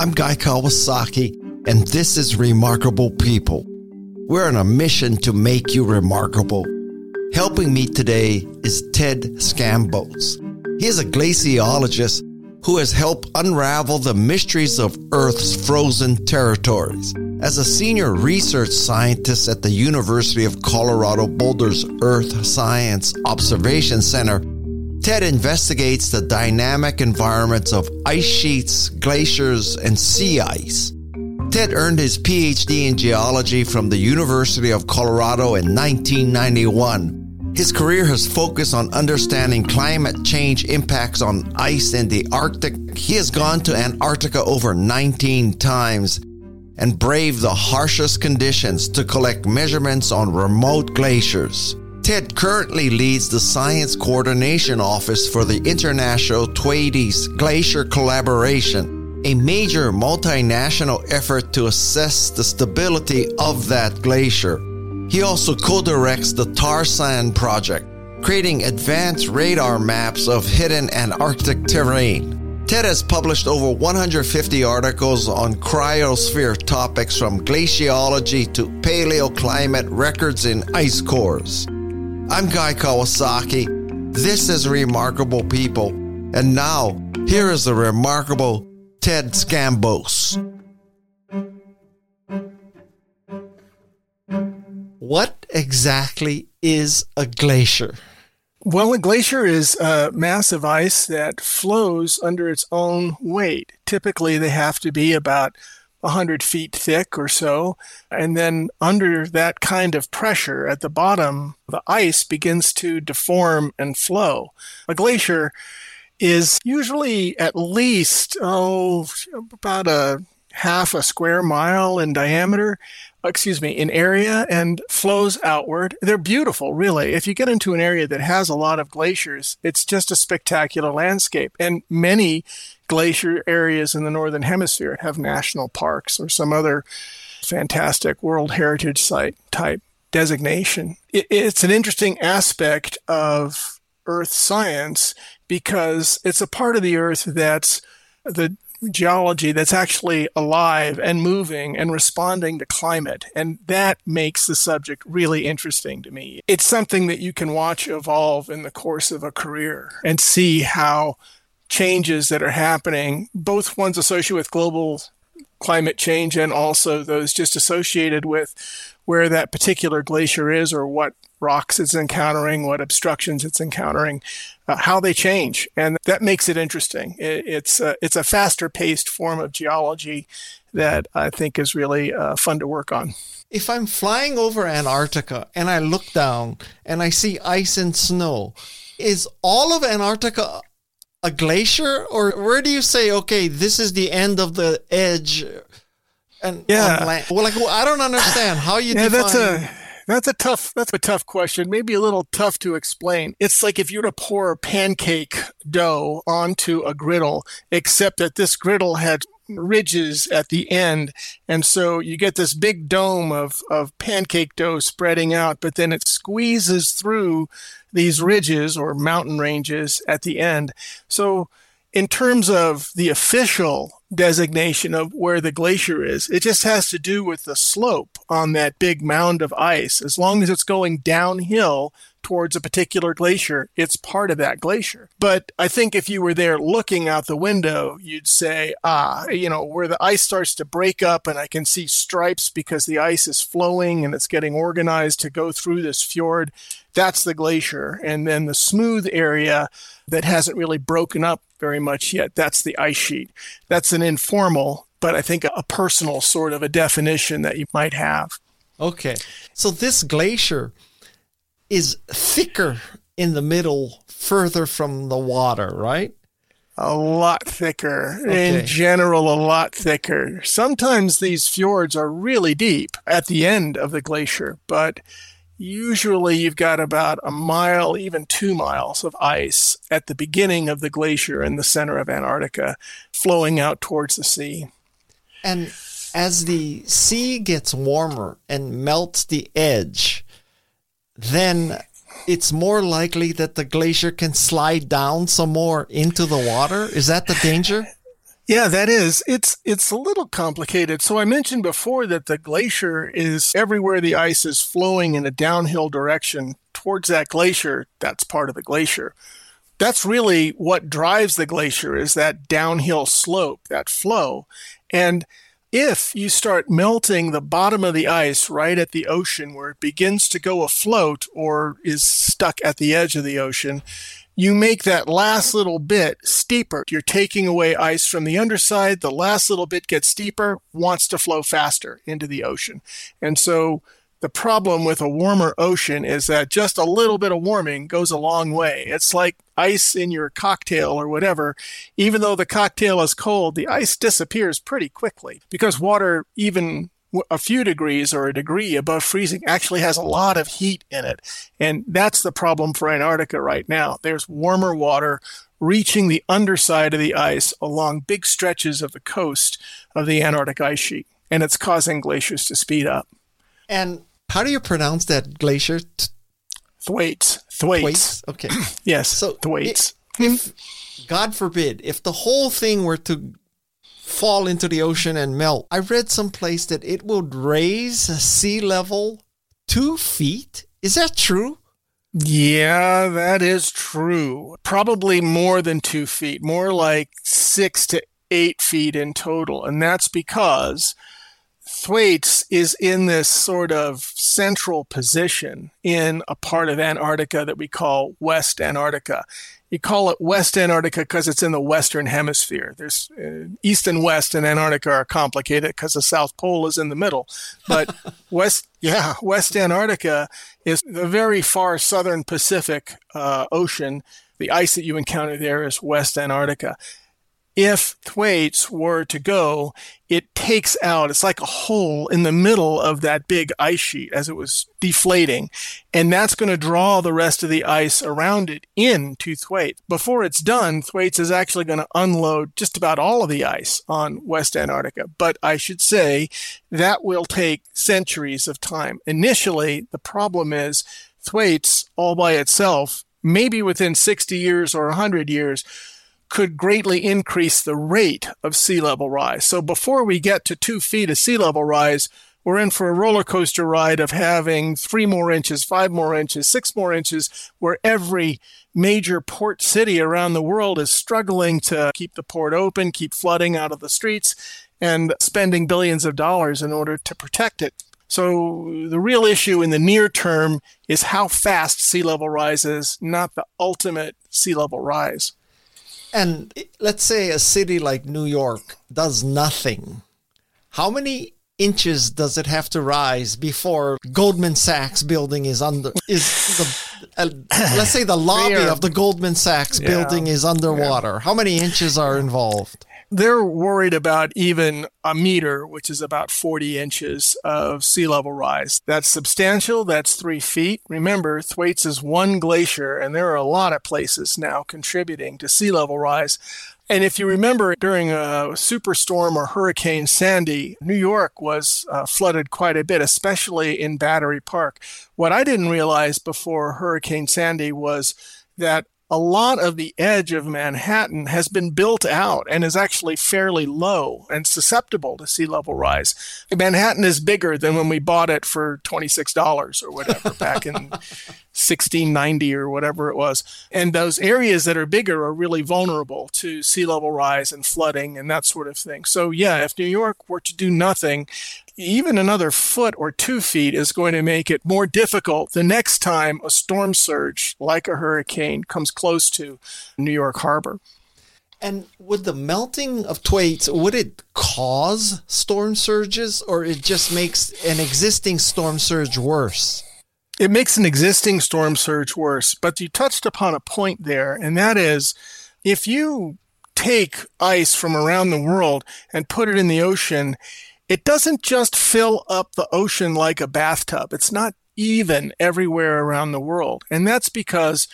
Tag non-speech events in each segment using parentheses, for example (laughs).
I'm Guy Kawasaki, and this is Remarkable People. We're on a mission to make you remarkable. Helping me today is Ted Scambos. He is a glaciologist who has helped unravel the mysteries of Earth's frozen territories. As a senior research scientist at the University of Colorado Boulder's Earth Science Observation Center, Ted investigates the dynamic environments of ice sheets, glaciers, and sea ice. Ted earned his PhD in geology from the University of Colorado in 1991. His career has focused on understanding climate change impacts on ice in the Arctic. He has gone to Antarctica over 19 times and braved the harshest conditions to collect measurements on remote glaciers. Ted currently leads the Science Coordination Office for the International Thwaites Glacier Collaboration, a major multinational effort to assess the stability of that glacier. He also co directs the TARSAN Project, creating advanced radar maps of hidden Antarctic terrain. Ted has published over 150 articles on cryosphere topics from glaciology to paleoclimate records in ice cores. I'm Guy Kawasaki. This is Remarkable People. And now, here is the remarkable Ted Scambos. What exactly is a glacier? Well, a glacier is a mass of ice that flows under its own weight. Typically, they have to be about 100 feet thick or so. And then under that kind of pressure at the bottom, the ice begins to deform and flow. A glacier is usually at least, oh, about a half a square mile in diameter, excuse me, in area and flows outward. They're beautiful, really. If you get into an area that has a lot of glaciers, it's just a spectacular landscape. And many glacier areas in the northern hemisphere have national parks or some other fantastic World Heritage Site type designation. it's an interesting aspect of Earth science because it's a part of the Earth that's the geology that's actually alive and moving and responding to climate. And that makes the subject really interesting to me. It's something that you can watch evolve in the course of a career and see how changes that are happening, both ones associated with global climate change and also those just associated with where that particular glacier is or what rocks it's encountering, what obstructions it's encountering, uh, how they change, and that makes it interesting. It, it's uh, it's a faster paced form of geology that I think is really uh, fun to work on. If I'm flying over Antarctica and I look down and I see ice and snow, is all of Antarctica a glacier, or where do you say, okay, this is the end of the edge? And yeah, well, like well, I don't understand how you. yeah, define- that's a that's a tough that's a tough question. Maybe a little tough to explain. It's like if you were to pour pancake dough onto a griddle, except that this griddle had ridges at the end. And so you get this big dome of, of pancake dough spreading out, but then it squeezes through these ridges or mountain ranges at the end. So in terms of the official designation of where the glacier is. It just has to do with the slope on that big mound of ice. As long as it's going downhill towards a particular glacier, it's part of that glacier. But I think if you were there looking out the window, you'd say, ah, you know, where the ice starts to break up and I can see stripes because the ice is flowing and it's getting organized to go through this fjord, that's the glacier. And then the smooth area that hasn't really broken up very much yet, that's the ice sheet. That's an informal, but I think a personal sort of a definition that you might have. Okay. So this glacier is thicker in the middle, further from the water, right? A lot thicker. Okay. In general, a lot thicker. Sometimes these fjords are really deep at the end of the glacier, but usually you've got about a mile, even two miles of ice at the beginning of the glacier in the center of Antarctica flowing out towards the sea. And as the sea gets warmer and melts the edge, then it's more likely that the glacier can slide down some more into the water. Is that the danger? (laughs) Yeah, that is. It's it's a little complicated. So I mentioned before that the glacier is everywhere the ice is flowing in a downhill direction towards that glacier, that's part of the glacier. That's really what drives the glacier is that downhill slope, that flow. And if you start melting the bottom of the ice right at the ocean where it begins to go afloat or is stuck at the edge of the ocean, you make that last little bit steeper. You're taking away ice from the underside. The last little bit gets steeper, wants to flow faster into the ocean. And so the problem with a warmer ocean is that just a little bit of warming goes a long way. It's like ice in your cocktail or whatever. Even though the cocktail is cold, the ice disappears pretty quickly because water, even a few degrees or a degree above freezing actually has a lot of heat in it. And that's the problem for Antarctica right now. There's warmer water reaching the underside of the ice along big stretches of the coast of the Antarctic ice sheet. And it's causing glaciers to speed up. And how do you pronounce that glacier? Thwaites. Thwaites. Okay. (clears throat) yes. So Thwaites. If, God forbid, if the whole thing were to fall into the ocean and melt, I read someplace that it would raise sea level two feet. Is that true? Yeah, that is true. Probably more than two feet, more like six to eight feet in total. And that's because Thwaites is in this sort of central position in a part of Antarctica that we call West Antarctica. You call it West Antarctica because it's in the Western Hemisphere. There's uh, East and West in Antarctica are complicated because the South Pole is in the middle. But (laughs) West, yeah, West Antarctica is the very far southern Pacific uh, Ocean. The ice that you encounter there is West Antarctica if Thwaites were to go, it takes out, it's like a hole in the middle of that big ice sheet as it was deflating. And that's going to draw the rest of the ice around it into Thwaites. Before it's done, Thwaites is actually going to unload just about all of the ice on West Antarctica. But I should say that will take centuries of time. Initially, the problem is Thwaites all by itself, maybe within 60 years or 100 years, could greatly increase the rate of sea level rise. So before we get to two feet of sea level rise, we're in for a roller coaster ride of having three more inches, five more inches, six more inches, where every major port city around the world is struggling to keep the port open, keep flooding out of the streets, and spending billions of dollars in order to protect it. So the real issue in the near term is how fast sea level rises, not the ultimate sea level rise. And let's say a city like New York does nothing. How many inches does it have to rise before Goldman Sachs building is under is the uh, let's say the lobby of the Goldman Sachs yeah. building is underwater. Yeah. How many inches are involved? They're worried about even a meter, which is about 40 inches of sea level rise. That's substantial. That's three feet. Remember, Thwaites is one glacier, and there are a lot of places now contributing to sea level rise. And if you remember during a superstorm or Hurricane Sandy, New York was uh, flooded quite a bit, especially in Battery Park. What I didn't realize before Hurricane Sandy was that a lot of the edge of Manhattan has been built out and is actually fairly low and susceptible to sea level rise. Manhattan is bigger than when we bought it for $26 or whatever back in (laughs) 1690 or whatever it was. And those areas that are bigger are really vulnerable to sea level rise and flooding and that sort of thing. So yeah, if New York were to do nothing, even another foot or two feet is going to make it more difficult the next time a storm surge like a hurricane comes close to New York Harbor. And would the melting of Thwaites would it cause storm surges or it just makes an existing storm surge worse? It makes an existing storm surge worse, but you touched upon a point there, and that is if you take ice from around the world and put it in the ocean, it doesn't just fill up the ocean like a bathtub. It's not even everywhere around the world. And that's because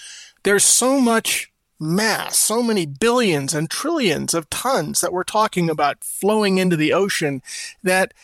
there's so much mass, so many billions and trillions of tons that we're talking about flowing into the ocean that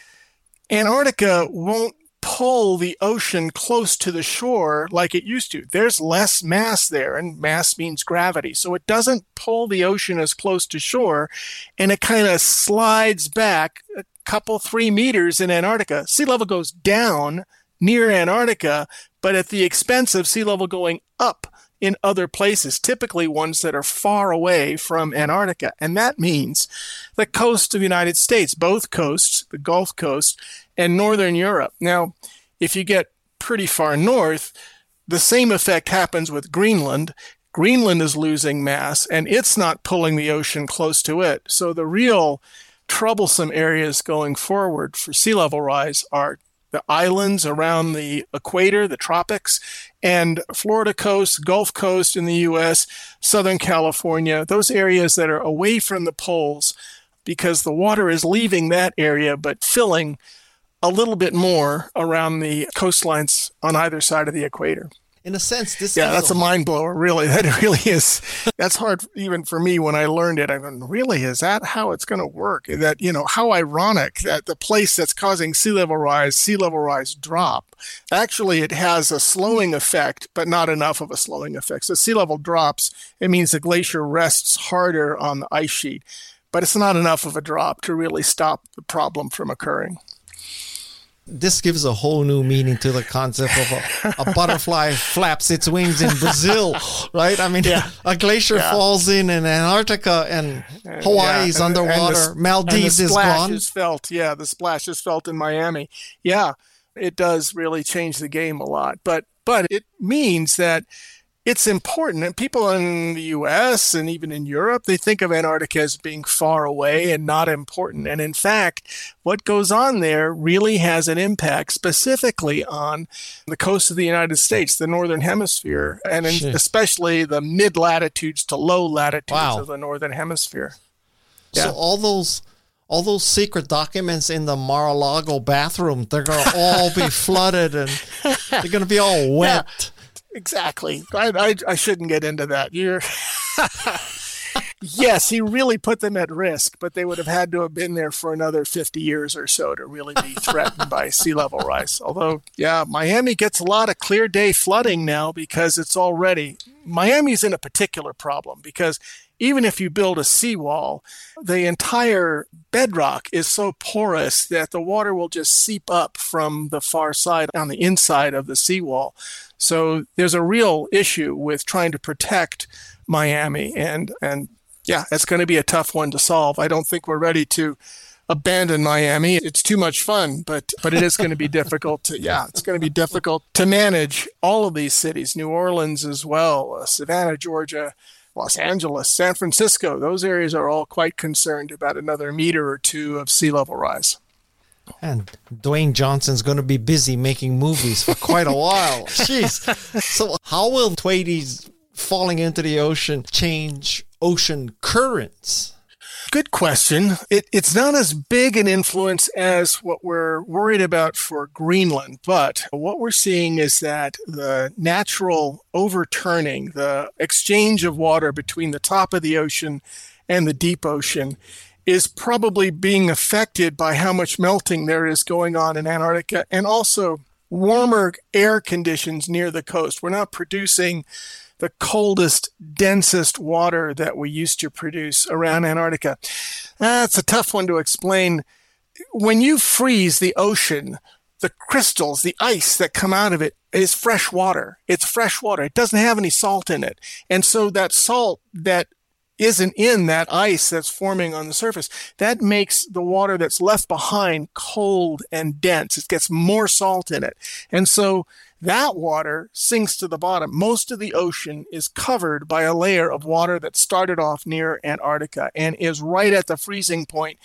Antarctica won't pull the ocean close to the shore like it used to. There's less mass there, and mass means gravity. So it doesn't pull the ocean as close to shore, and it kind of slides back couple, three meters in Antarctica. Sea level goes down near Antarctica, but at the expense of sea level going up in other places, typically ones that are far away from Antarctica. And that means the coast of the United States, both coasts, the Gulf Coast and Northern Europe. Now, if you get pretty far north, the same effect happens with Greenland. Greenland is losing mass and it's not pulling the ocean close to it. So the real troublesome areas going forward for sea level rise are the islands around the equator, the tropics, and Florida coast, Gulf Coast in the U.S., Southern California, those areas that are away from the poles because the water is leaving that area but filling a little bit more around the coastlines on either side of the equator in a sense, this yeah, that's a, a mind blower. Really, (laughs) that really is. That's hard even for me when I learned it. I mean, really, is that how it's going to work? That you know, how ironic that the place that's causing sea level rise, sea level rise drop, actually it has a slowing effect, but not enough of a slowing effect. So sea level drops, it means the glacier rests harder on the ice sheet, but it's not enough of a drop to really stop the problem from occurring this gives a whole new meaning to the concept of a, a butterfly (laughs) flaps its wings in Brazil, right? I mean, yeah. a glacier yeah. falls in in Antarctica and Hawaii's yeah. underwater. And the, Maldives and is gone. Is felt, yeah. The splash is felt in Miami. Yeah, it does really change the game a lot, but but it means that it's important. And people in the US and even in Europe, they think of Antarctica as being far away and not important. And in fact, what goes on there really has an impact specifically on the coast of the United States, the northern hemisphere, and especially the mid latitudes to low latitudes wow. of the northern hemisphere. Yeah. So all those all those secret documents in the Mar-a-Lago bathroom, they're going to all be (laughs) flooded and they're going to be all wet. Yeah. Exactly. I, I, I shouldn't get into that. You're. (laughs) yes, he really put them at risk, but they would have had to have been there for another 50 years or so to really be threatened by sea level rise. Although, yeah, Miami gets a lot of clear day flooding now because it's already. Miami's in a particular problem because even if you build a seawall, the entire bedrock is so porous that the water will just seep up from the far side on the inside of the seawall. So there's a real issue with trying to protect Miami, and and yeah, it's going to be a tough one to solve. I don't think we're ready to abandon Miami. It's too much fun, but but it is going to be difficult to yeah, it's going to be difficult to manage all of these cities, New Orleans as well, uh, Savannah, Georgia. Los Angeles, San Francisco, those areas are all quite concerned about another meter or two of sea level rise. And Dwayne Johnson's going to be busy making movies for quite a while. (laughs) Jeez. So, how will Thwaites falling into the ocean change ocean currents? Good question. It, it's not as big an influence as what we're worried about for Greenland, but what we're seeing is that the natural overturning, the exchange of water between the top of the ocean and the deep ocean, is probably being affected by how much melting there is going on in Antarctica and also warmer air conditions near the coast. We're not producing the coldest, densest water that we used to produce around Antarctica. That's a tough one to explain. When you freeze the ocean, the crystals, the ice that come out of it is fresh water. It's fresh water. It doesn't have any salt in it. And so that salt that isn't in that ice that's forming on the surface. That makes the water that's left behind cold and dense. It gets more salt in it. And so that water sinks to the bottom. Most of the ocean is covered by a layer of water that started off near Antarctica and is right at the freezing point.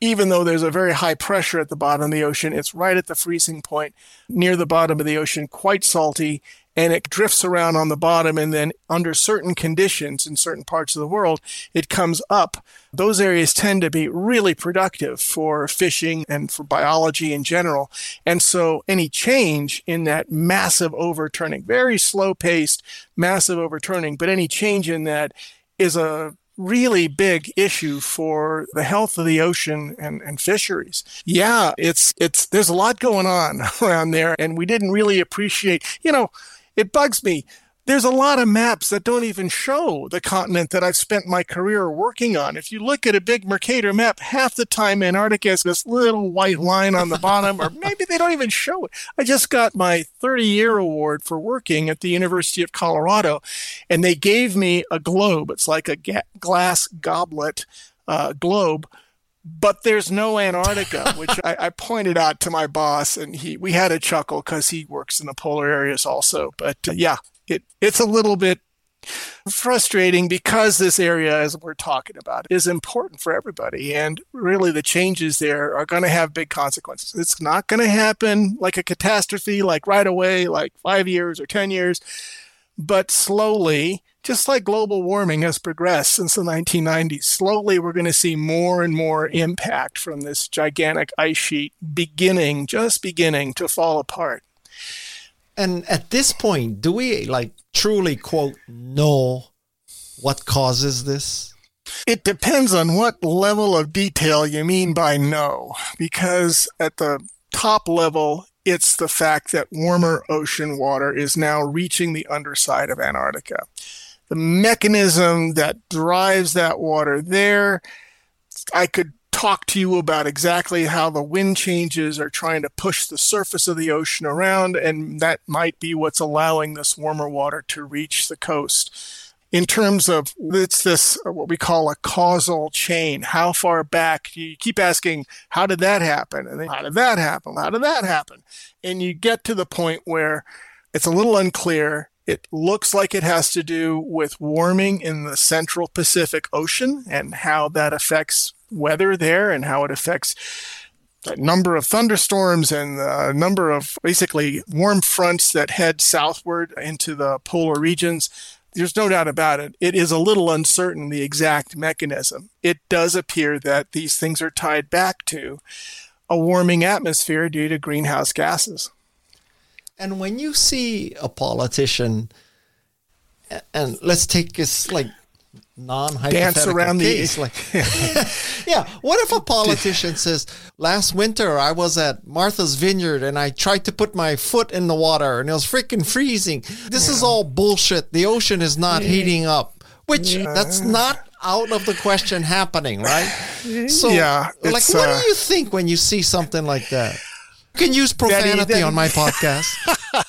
Even though there's a very high pressure at the bottom of the ocean, it's right at the freezing point near the bottom of the ocean, quite salty, and it drifts around on the bottom and then under certain conditions in certain parts of the world it comes up those areas tend to be really productive for fishing and for biology in general and so any change in that massive overturning very slow paced massive overturning but any change in that is a really big issue for the health of the ocean and, and fisheries. Yeah, it's it's there's a lot going on (laughs) around there and we didn't really appreciate, you know, it bugs me there's a lot of maps that don't even show the continent that I've spent my career working on. If you look at a big Mercator map, half the time Antarctica has this little white line on the bottom, or maybe they don't even show it. I just got my 30 year award for working at the University of Colorado, and they gave me a globe. It's like a ga- glass goblet uh, globe but there's no Antarctica, (laughs) which I, I, pointed out to my boss, and he we had a chuckle because he works in the polar areas also. But uh, yeah, it it's a little bit frustrating because this area, as we're talking about, is important for everybody. And really, the changes there are going to have big consequences. It's not going to happen like a catastrophe, like right away, like five years or 10 years, but slowly, just like global warming has progressed since the 1990s, slowly we're going to see more and more impact from this gigantic ice sheet beginning, just beginning to fall apart. And at this point, do we like truly quote know what causes this? It depends on what level of detail you mean by no, because at the top level, it's the fact that warmer ocean water is now reaching the underside of Antarctica. The mechanism that drives that water there, I could talk to you about exactly how the wind changes are trying to push the surface of the ocean around, and that might be what's allowing this warmer water to reach the coast. In terms of it's this what we call a causal chain. How far back? You keep asking, how did that happen? And then, how did that happen? How did that happen? And you get to the point where it's a little unclear. It looks like it has to do with warming in the central Pacific Ocean and how that affects weather there and how it affects the number of thunderstorms and the number of basically warm fronts that head southward into the polar regions. There's no doubt about it. It is a little uncertain the exact mechanism. It does appear that these things are tied back to a warming atmosphere due to greenhouse gases. And when you see a politician, and let's take this like non dance around case. the (laughs) like (laughs) yeah what if a politician says last winter i was at martha's vineyard and i tried to put my foot in the water and it was freaking freezing this yeah. is all bullshit the ocean is not yeah. heating up which yeah. that's not out of the question happening right (laughs) so yeah like what uh, do you think when you see something like that can use profanity on my (laughs) podcast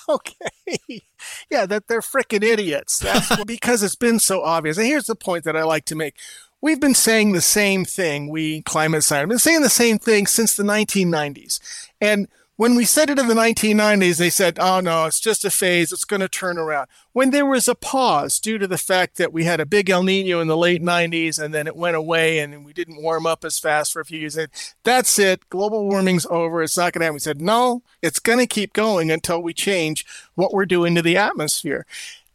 okay yeah, that they're freaking idiots. That's because it's been so obvious. And here's the point that I like to make. We've been saying the same thing. We climate scientists have been saying the same thing since the 1990s. And when we said it in the 1990s, they said, oh no, it's just a phase. It's going to turn around. When there was a pause due to the fact that we had a big El Nino in the late 90s and then it went away and we didn't warm up as fast for a few years, that's it. Global warming's over. It's not going to happen. We said, no, it's going to keep going until we change what we're doing to the atmosphere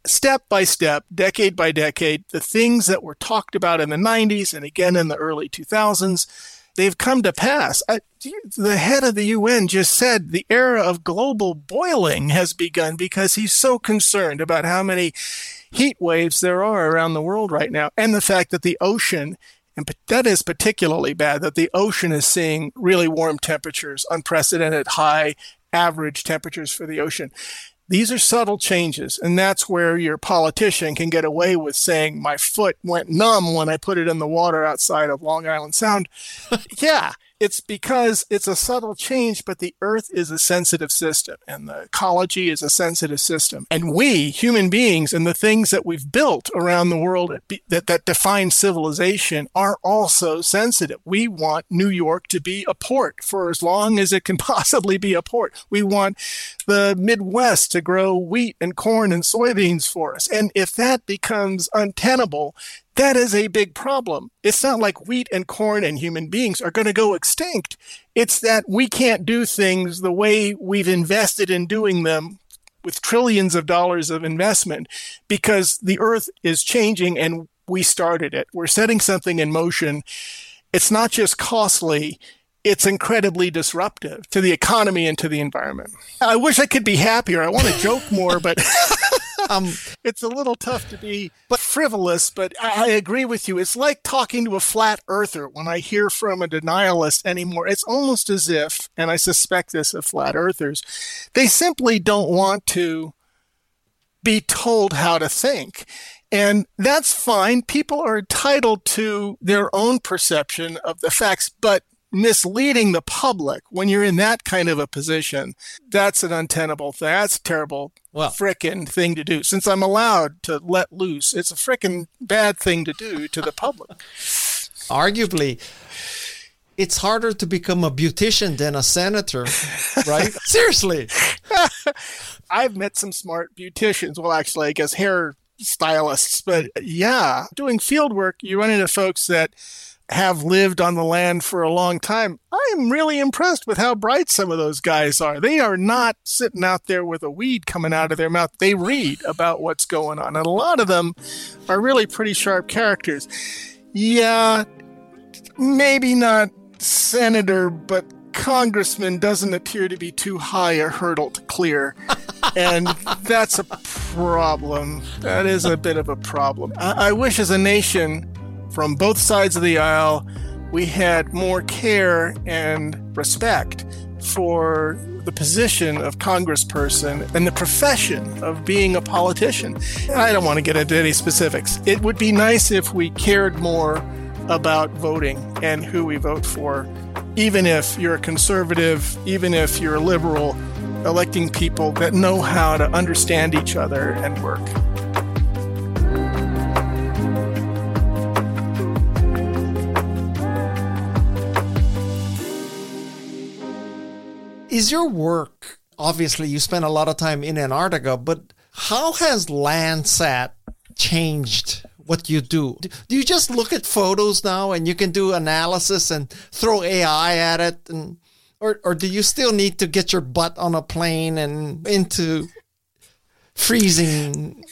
step by step, decade by decade, the things that were talked about in the 90s and again in the early 2000s they've come to pass. I, the head of the UN just said the era of global boiling has begun because he's so concerned about how many heat waves there are around the world right now and the fact that the ocean and that is particularly bad that the ocean is seeing really warm temperatures, unprecedented high average temperatures for the ocean. These are subtle changes, and that's where your politician can get away with saying, My foot went numb when I put it in the water outside of Long Island Sound. (laughs) yeah, it's because it's a subtle change, but the earth is a sensitive system and the ecology is a sensitive system. And we, human beings, and the things that we've built around the world that, that define civilization are also sensitive. We want New York to be a port for as long as it can (laughs) possibly be a port. We want the Midwest to grow wheat and corn and soybeans for us. And if that becomes untenable, that is a big problem. It's not like wheat and corn and human beings are going to go extinct. It's that we can't do things the way we've invested in doing them with trillions of dollars of investment because the earth is changing and we started it. We're setting something in motion. It's not just costly, it's incredibly disruptive to the economy and to the environment. I wish I could be happier. I want to joke more, but (laughs) um, it's a little tough to be but frivolous, but I, I, agree with you. It's like talking to a flat earther when I hear from a denialist anymore. It's almost as if, and I suspect this of flat earthers, they simply don't want to be told how to think. And that's fine. People are entitled to their own perception of the facts, but misleading the public when you're in that kind of a position, that's an untenable thing. That's a terrible well, frickin' thing to do. Since I'm allowed to let loose, it's a frickin' bad thing to do to the public. Arguably, it's harder to become a beautician than a senator, right? (laughs) Seriously. (laughs) I've met some smart beauticians. Well, actually, I guess hair stylists, but yeah, doing field work, you run into folks that have lived on the land for a long time. I am really impressed with how bright some of those guys are. They are not sitting out there with a weed coming out of their mouth. They read about what's going on. And a lot of them are really pretty sharp characters. Yeah, maybe not senator, but congressman doesn't appear to be too high a hurdle to clear. (laughs) and that's a problem. That is a bit of a problem. I, I wish as a nation from both sides of the aisle, we had more care and respect for the position of congressperson and the profession of being a politician. I don't want to get into any specifics. It would be nice if we cared more about voting and who we vote for, even if you're a conservative, even if you're a liberal, electing people that know how to understand each other and work. Is your work, obviously, you spend a lot of time in Antarctica, but how has Landsat changed what you do? Do you just look at photos now and you can do analysis and throw AI at it? And, or, or do you still need to get your butt on a plane and into freezing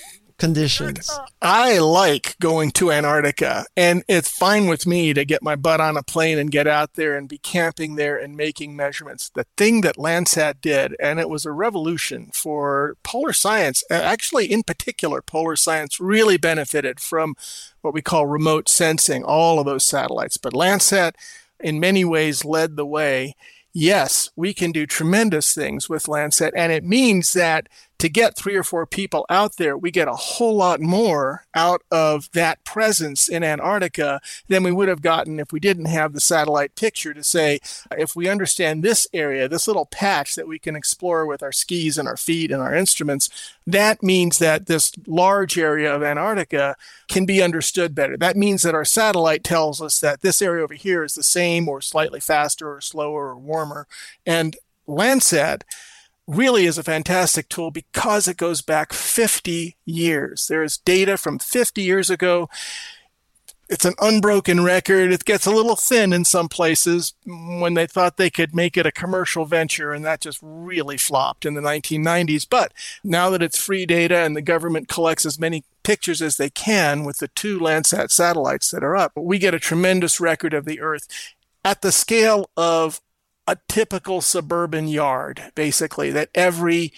conditions. I like going to Antarctica, and it's fine with me to get my butt on a plane and get out there and be camping there and making measurements. The thing that Landsat did, and it was a revolution for polar science, actually, in particular, polar science really benefited from what we call remote sensing, all of those satellites. But Landsat, in many ways, led the way. Yes, we can do tremendous things with Landsat, and it means that to get three or four people out there, we get a whole lot more out of that presence in Antarctica than we would have gotten if we didn't have the satellite picture to say, if we understand this area, this little patch that we can explore with our skis and our feet and our instruments, that means that this large area of Antarctica can be understood better. That means that our satellite tells us that this area over here is the same or slightly faster or slower or warmer. And Landsat really is a fantastic tool because it goes back 50 years. There is data from 50 years ago. It's an unbroken record. It gets a little thin in some places when they thought they could make it a commercial venture, and that just really flopped in the 1990s. But now that it's free data and the government collects as many pictures as they can with the two Landsat satellites that are up, we get a tremendous record of the Earth at the scale of a typical suburban yard, basically, that every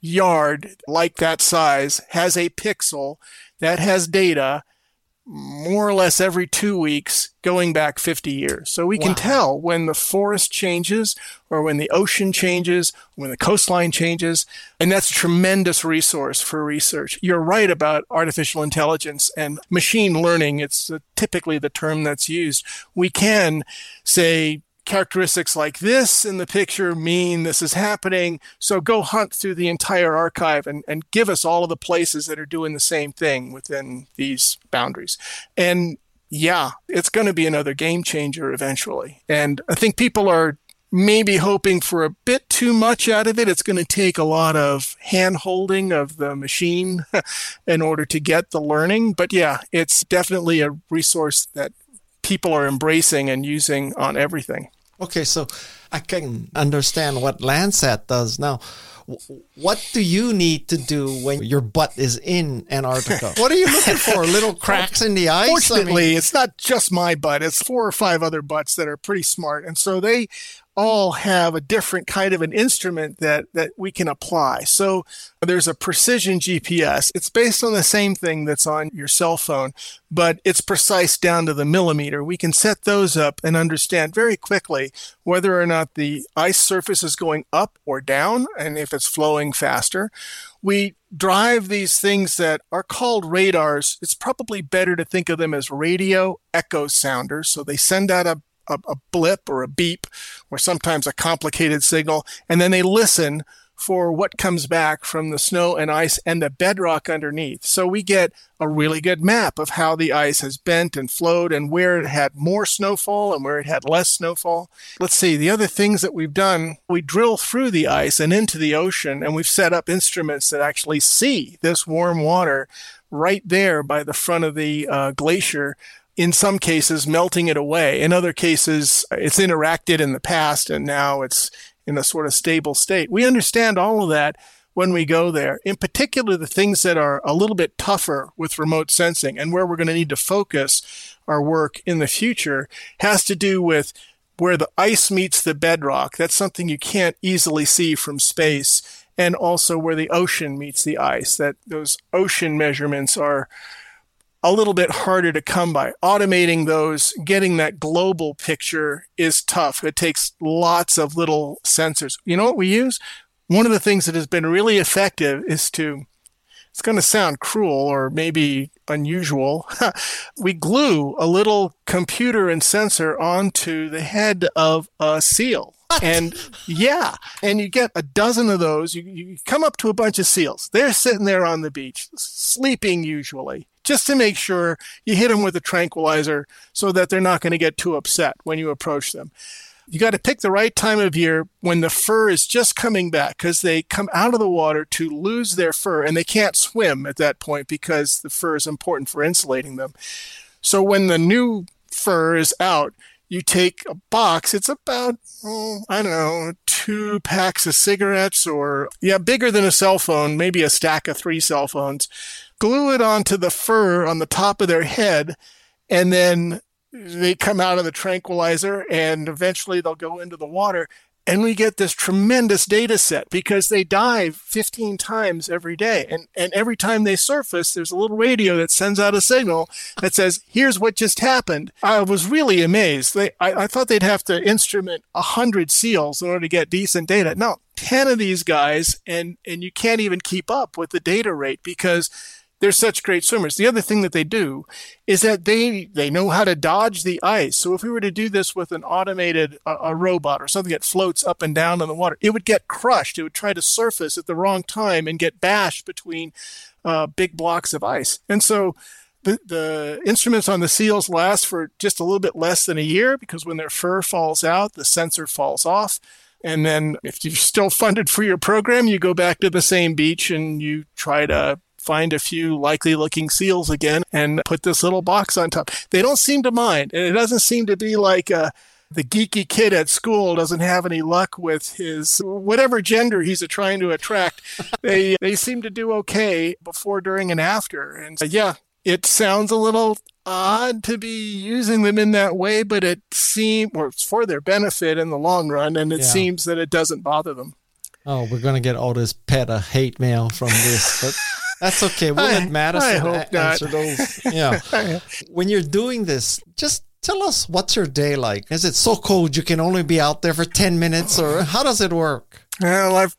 yard like that size has a pixel that has data more or less every two weeks going back 50 years. So we wow. can tell when the forest changes or when the ocean changes, when the coastline changes. And that's a tremendous resource for research. You're right about artificial intelligence and machine learning. It's uh, typically the term that's used. We can say, characteristics like this in the picture mean this is happening. So go hunt through the entire archive and, and give us all of the places that are doing the same thing within these boundaries. And yeah, it's going to be another game changer eventually. And I think people are maybe hoping for a bit too much out of it. It's going to take a lot of hand holding of the machine (laughs) in order to get the learning. But yeah, it's definitely a resource that people are embracing and using on everything. Okay, so I can understand what Landsat does now. What do you need to do when your butt is in Antarctica? (laughs) what are you looking for? (laughs) Little cracks in the ice? Fortunately, I mean, it's not just my butt. It's four or five other butts that are pretty smart. And so they all have a different kind of an instrument that, that we can apply. So there's a precision GPS. It's based on the same thing that's on your cell phone, but it's precise down to the millimeter. We can set those up and understand very quickly whether or not the ice surface is going up or down and if it's flowing faster. We drive these things that are called radars. It's probably better to think of them as radio echo sounders. So they send out a a, a blip or a beep or sometimes a complicated signal, and then they listen for what comes back from the snow and ice and the bedrock underneath. So we get a really good map of how the ice has bent and flowed and where it had more snowfall and where it had less snowfall. Let's see, the other things that we've done, we drill through the ice and into the ocean and we've set up instruments that actually see this warm water right there by the front of the uh, glacier in some cases melting it away. In other cases, it's interacted in the past and now it's in a sort of stable state. We understand all of that when we go there. In particular, the things that are a little bit tougher with remote sensing and where we're going to need to focus our work in the future has to do with where the ice meets the bedrock. That's something you can't easily see from space. And also where the ocean meets the ice, that those ocean measurements are a little bit harder to come by. Automating those, getting that global picture is tough. It takes lots of little sensors. You know what we use? One of the things that has been really effective is to, it's going to sound cruel or maybe unusual. (laughs) we glue a little computer and sensor onto the head of a seal. And yeah, and you get a dozen of those. You, you come up to a bunch of seals. They're sitting there on the beach, sleeping usually just to make sure you hit them with a tranquilizer so that they're not going to get too upset when you approach them. You got to pick the right time of year when the fur is just coming back because they come out of the water to lose their fur and they can't swim at that point because the fur is important for insulating them. So when the new fur is out, you take a box. It's about, oh, I don't know, two packs of cigarettes or, yeah, bigger than a cell phone, maybe a stack of three cell phones glue it onto the fur on the top of their head, and then they come out of the tranquilizer and eventually they'll go into the water. And we get this tremendous data set because they dive 15 times every day. And, and every time they surface, there's a little radio that sends out a signal that says, here's what just happened. I was really amazed. They, I, I thought they'd have to instrument 100 seals in order to get decent data. No, 10 of these guys, and, and you can't even keep up with the data rate because they're such great swimmers. The other thing that they do is that they they know how to dodge the ice. So if we were to do this with an automated a, a robot or something that floats up and down in the water, it would get crushed. It would try to surface at the wrong time and get bashed between uh, big blocks of ice. And so the, the instruments on the seals last for just a little bit less than a year because when their fur falls out, the sensor falls off. And then if you're still funded for your program, you go back to the same beach and you try to find a few likely looking seals again and put this little box on top. They don't seem to mind. And it doesn't seem to be like uh, the geeky kid at school doesn't have any luck with his whatever gender he's trying to attract. (laughs) they they seem to do okay before, during, and after. And uh, yeah, it sounds a little odd to be using them in that way, but it seems or it's for their benefit in the long run, and it yeah. seems that it doesn't bother them. Oh, we're gonna get all this PETA hate mail from this, but that's okay. We'll let Madison answer those. (laughs) Yeah. when you're doing this, just tell us what's your day like. Is it so cold you can only be out there for 10 minutes or how does it work? Well, I've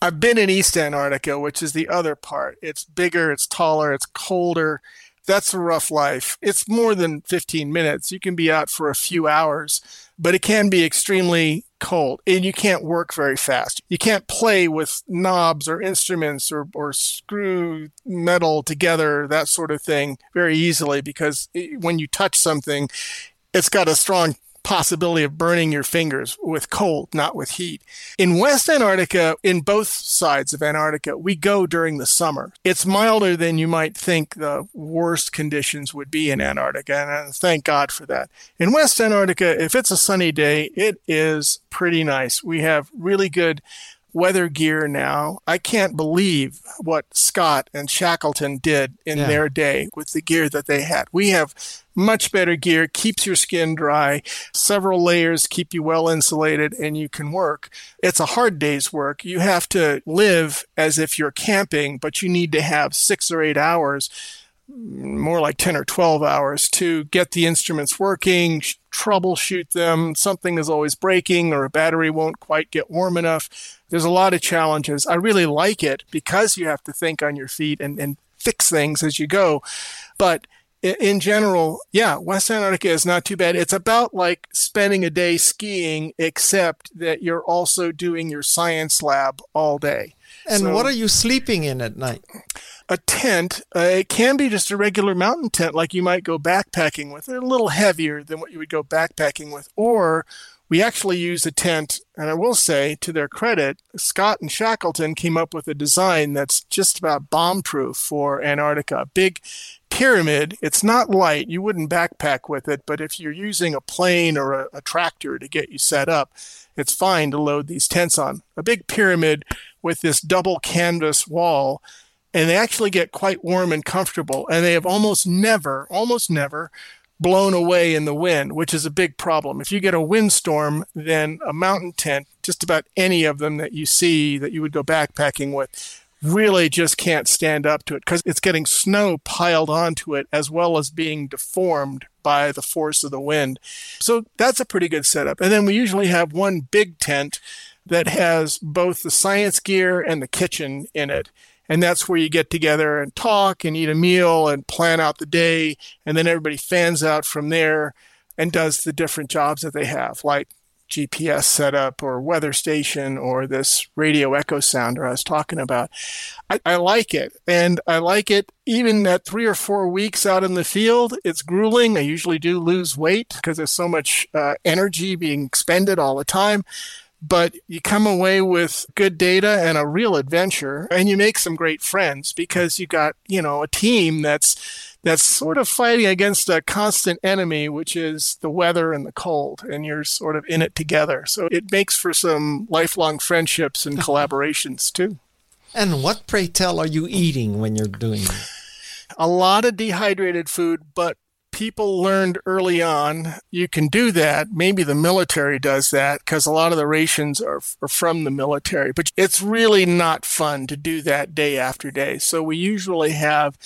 I've been in East Antarctica, which is the other part. It's bigger, it's taller, it's colder. That's a rough life. It's more than 15 minutes. You can be out for a few hours, but it can be extremely cold and you can't work very fast. You can't play with knobs or instruments or, or screw metal together, that sort of thing very easily because it, when you touch something, it's got a strong possibility of burning your fingers with cold, not with heat. In West Antarctica, in both sides of Antarctica, we go during the summer. It's milder than you might think the worst conditions would be in Antarctica, and uh, thank God for that. In West Antarctica, if it's a sunny day, it is pretty nice. We have really good weather gear now. I can't believe what Scott and Shackleton did in yeah. their day with the gear that they had. We have much better gear, keeps your skin dry, several layers keep you well insulated, and you can work. It's a hard day's work. You have to live as if you're camping, but you need to have six or eight hours more like 10 or 12 hours to get the instruments working, troubleshoot them. Something is always breaking or a battery won't quite get warm enough. There's a lot of challenges. I really like it because you have to think on your feet and, and fix things as you go. But in general, yeah, West Antarctica is not too bad. It's about like spending a day skiing, except that you're also doing your science lab all day. And so, what are you sleeping in at night? A tent. Uh, it can be just a regular mountain tent, like you might go backpacking with. They're a little heavier than what you would go backpacking with. Or we actually use a tent, and I will say, to their credit, Scott and Shackleton came up with a design that's just about bomb proof for Antarctica. A big pyramid. It's not light. You wouldn't backpack with it, but if you're using a plane or a, a tractor to get you set up, it's fine to load these tents on. A big pyramid with this double canvas wall, and they actually get quite warm and comfortable. And they have almost never, almost never blown away in the wind, which is a big problem. If you get a windstorm, then a mountain tent, just about any of them that you see that you would go backpacking with, really just can't stand up to it because it's getting snow piled onto it as well as being deformed by the force of the wind. So that's a pretty good setup. And then we usually have one big tent that has both the science gear and the kitchen in it. And that's where you get together and talk and eat a meal and plan out the day. And then everybody fans out from there and does the different jobs that they have, like GPS setup or weather station or this radio echo sounder I was talking about. I, I, like it. And I like it even at three or four weeks out in the field. It's grueling. I usually do lose weight because there's so much uh, energy being expended all the time. But you come away with good data and a real adventure, and you make some great friends because you got, you know, a team that's that's sort of fighting against a constant enemy, which is the weather and the cold, and you're sort of in it together. So it makes for some lifelong friendships and (laughs) collaborations too. And what, pray tell, are you eating when you're doing this? A lot of dehydrated food, but people learned early on you can do that. Maybe the military does that because a lot of the rations are, are, from the military, but it's really not fun to do that day after day. So we usually have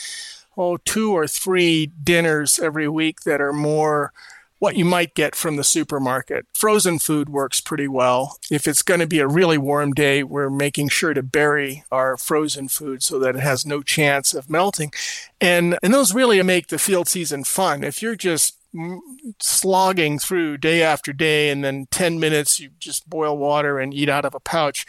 oh, two or three dinners every week that are more what you might get from the supermarket. Frozen food works pretty well. If it's going to be a really warm day, we're making sure to bury our frozen food so that it has no chance of melting. And, and those really make the field season fun. If you're just slogging through day after day and then 10 minutes you just boil water and eat out of a pouch,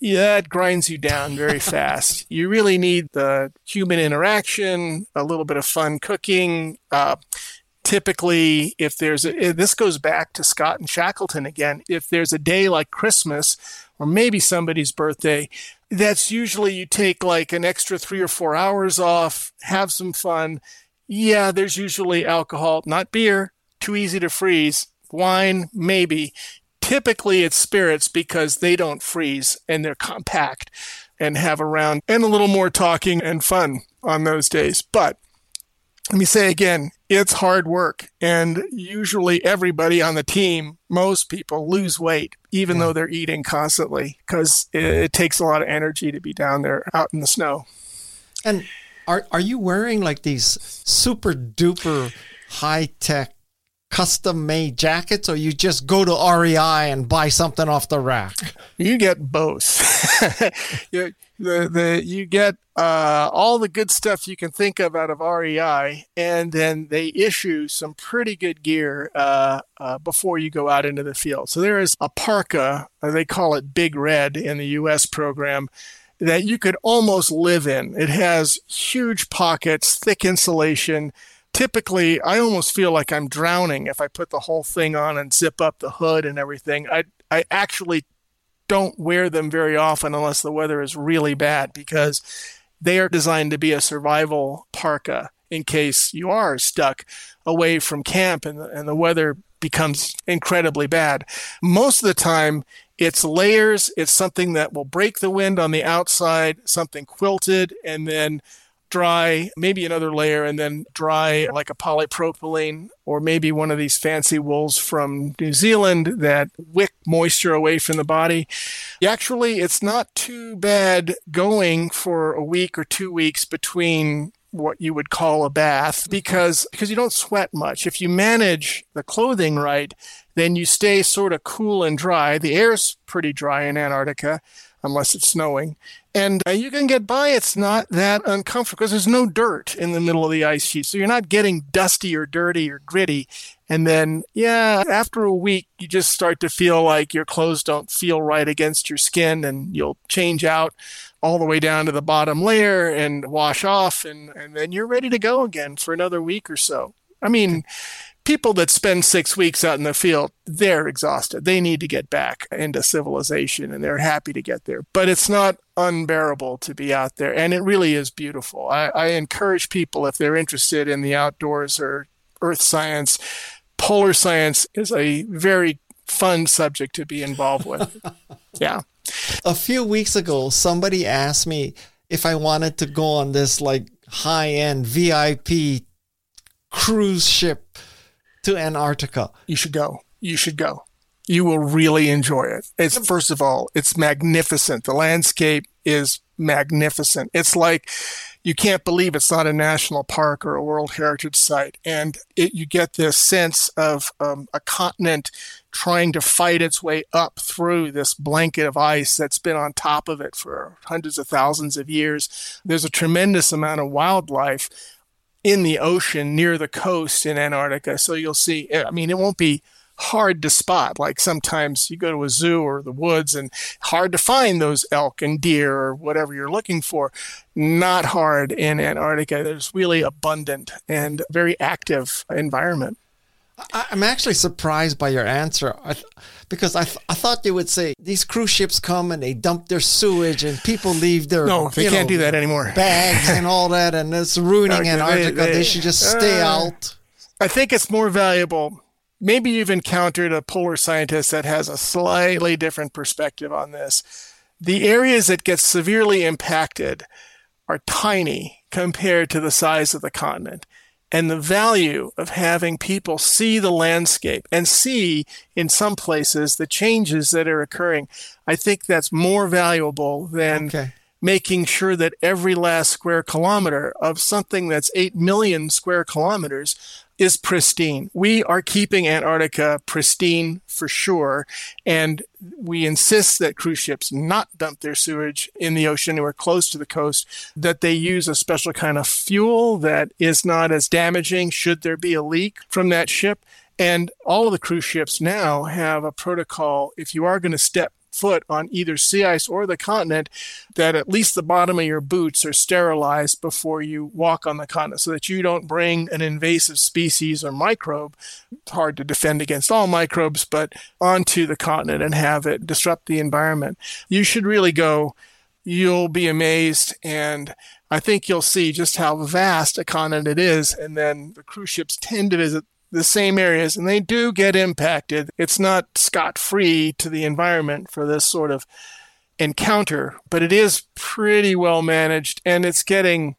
yeah, it grinds you down very (laughs) fast. you really need the human interaction, a little bit of fun cooking. Uh, typically, if there's a, eh, this goes back to Scott and Shackleton again. If there's a day like Christmas or maybe somebody's birthday, that's usually you take like an extra three or four hours off, have some fun. Yeah, there's usually alcohol, not beer, too easy to freeze. Wine, maybe Typically, it's spirits because they don't freeze and they're compact and have around and a little more talking and fun on those days. But let me say again, it's hard work. And usually, everybody on the team, most people lose weight, even yeah. though they're eating constantly, because it, it takes a lot of energy to be down there out in the snow. And are, are you wearing like these super duper high tech custom made jackets or you just go to REI and buy something off the rack? You get both. (laughs) you, the, the, you get uh, all the good stuff you can think of out of REI, and then they issue some pretty good gear uh, uh, before you go out into the field. So there is a parka, uh, they call it Big Red in the US program that you could almost live in. It has huge pockets, thick insulation, typically I almost feel like I'm drowning if I put the whole thing on and zip up the hood and everything. I I actually don't wear them very often unless the weather is really bad because they are designed to be a survival parka in case you are stuck away from camp and the, and the weather becomes incredibly bad. Most of the time, It's layers. It's something that will break the wind on the outside, something quilted, and then dry, maybe another layer, and then dry like a polypropylene or maybe one of these fancy wools from New Zealand that wick moisture away from the body. Actually, it's not too bad going for a week or two weeks between what you would call a bath because because you don't sweat much. If you manage the clothing right, then you stay sort of cool and dry. The air's pretty dry in Antarctica unless it's snowing. And uh, you can get by. It's not that uncomfortable because there's no dirt in the middle of the ice sheet. So you're not getting dusty or dirty or gritty. And then, yeah, after a week, you just start to feel like your clothes don't feel right against your skin and you'll change out all the way down to the bottom layer and wash off. And, and then you're ready to go again for another week or so. I mean, people that spend six weeks out in the field, they're exhausted. They need to get back into civilization and they're happy to get there. But it's not unbearable to be out there. And it really is beautiful. I, I encourage people, if they're interested in the outdoors or earth science, polar science is a very fun subject to be involved with. (laughs) yeah. A few weeks ago, somebody asked me if I wanted to go on this like high end VIP cruise ship to Antarctica. You should go. You should go. You will really enjoy it. It's first of all, it's magnificent. The landscape is magnificent. It's like you can't believe it's not a national park or a World Heritage Site. And it, you get this sense of um, a continent trying to fight its way up through this blanket of ice that's been on top of it for hundreds of thousands of years. There's a tremendous amount of wildlife in the ocean near the coast in Antarctica. So you'll see, eh, I mean, it won't be hard to spot. Like sometimes you go to a zoo or the woods and hard to find those elk and deer or whatever you're looking for. Not hard in Antarctica. There's really abundant and very active environment. I'm actually surprised by your answer I th- because I, th- I thought you would say these cruise ships come and they dump their sewage and people leave their no they can't know, do that anymore bags and all that and it's ruining (laughs) okay, Antarctica. They, they, they, should just stay uh, out. I think it's more valuable. Maybe you've encountered a polar scientist that has a slightly different perspective on this. The areas that get severely impacted are tiny compared to the size of the continent and the value of having people see the landscape and see in some places the changes that are occurring. I think that's more valuable than okay. making sure that every last square kilometer of something that's 8 million square kilometers is pristine. We are keeping Antarctica pristine for sure. And we insist that cruise ships not dump their sewage in the ocean or close to the coast, that they use a special kind of fuel that is not as damaging should there be a leak from that ship. And all of the cruise ships now have a protocol. If you are going to step foot on either sea ice or the continent, that at least the bottom of your boots are sterilized before you walk on the continent so that you don't bring an invasive species or microbe, hard to defend against all microbes, but onto the continent and have it disrupt the environment. You should really go. You'll be amazed and I think you'll see just how vast a continent it is. And then the cruise ships tend to visit the same areas and they do get impacted. It's not scot free to the environment for this sort of encounter, but it is pretty well managed and it's getting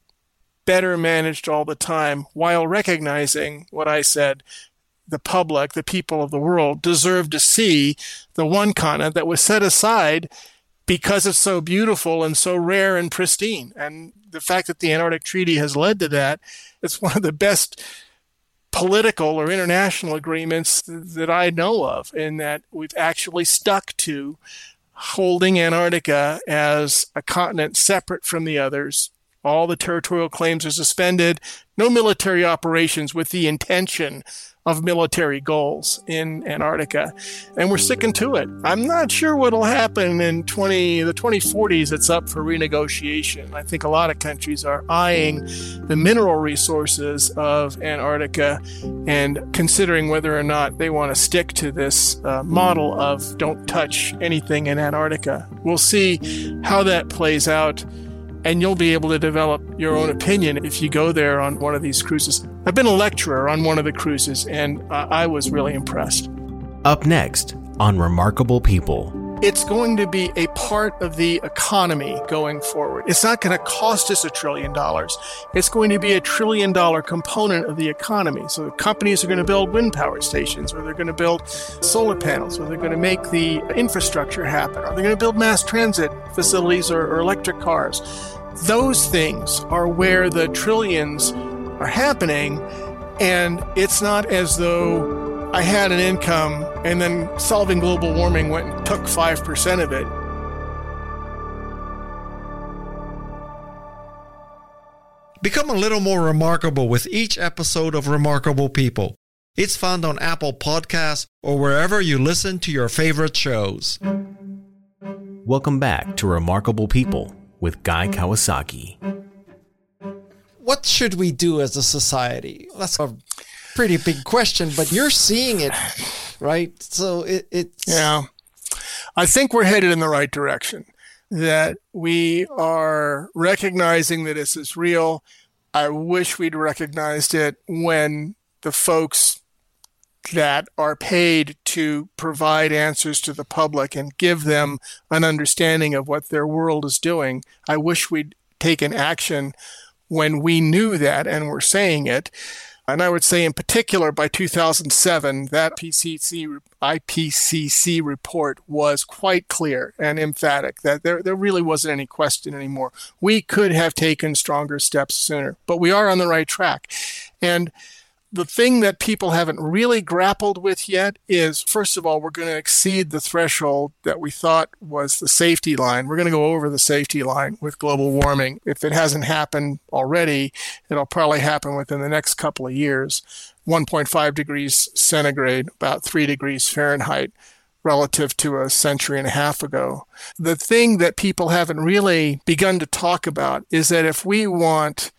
better managed all the time while recognizing what I said. The public, the people of the world deserve to see the one continent that was set aside because it's so beautiful and so rare and pristine. And the fact that the Antarctic Treaty has led to that, it's one of the best political or international agreements that I know of, in that we've actually stuck to holding Antarctica as a continent separate from the others. All the territorial claims are suspended, no military operations with the intention of military goals in Antarctica. And we're sticking to it. I'm not sure what'll happen in 20, the 2040s. It's up for renegotiation. I think a lot of countries are eyeing the mineral resources of Antarctica and considering whether or not they want to stick to this uh, model of don't touch anything in Antarctica. We'll see how that plays out and you'll be able to develop your own opinion if you go there on one of these cruises. I've been a lecturer on one of the cruises, and uh, I was really impressed. Up next on Remarkable People it's going to be a part of the economy going forward. It's not going to cost us a trillion dollars. It's going to be a trillion dollar component of the economy. So the companies are going to build wind power stations, or they're going to build solar panels, or they're going to make the infrastructure happen, or they're going to build mass transit facilities or, or electric cars. Those things are where the trillions are happening. And it's not as though I had an income, and then solving global warming went and took 5% of it. Become a little more remarkable with each episode of Remarkable People. It's found on Apple Podcasts or wherever you listen to your favorite shows. Welcome back to Remarkable People with Guy mm. Kawasaki. What should we do as a society? That's a pretty big question, but you're seeing it, right? So it, it's. Yeah. I think we're headed in the right direction. That we are recognizing that this is real. I wish we'd recognized it when the folks that are paid to provide answers to the public and give them an understanding of what their world is doing. I wish we'd taken action when we knew that and were saying it. And I would say, in particular, by 2007, that PCC, IPCC report was quite clear and emphatic that there, there really wasn't any question anymore. We could have taken stronger steps sooner, but we are on the right track. And the thing that people haven't really grappled with yet is first of all, we're going to exceed the threshold that we thought was the safety line. We're going to go over the safety line with global warming. If it hasn't happened already, it'll probably happen within the next couple of years. 1.5 degrees centigrade, about 3 degrees Fahrenheit relative to a century and a half ago. The thing that people haven't really begun to talk about is that if we want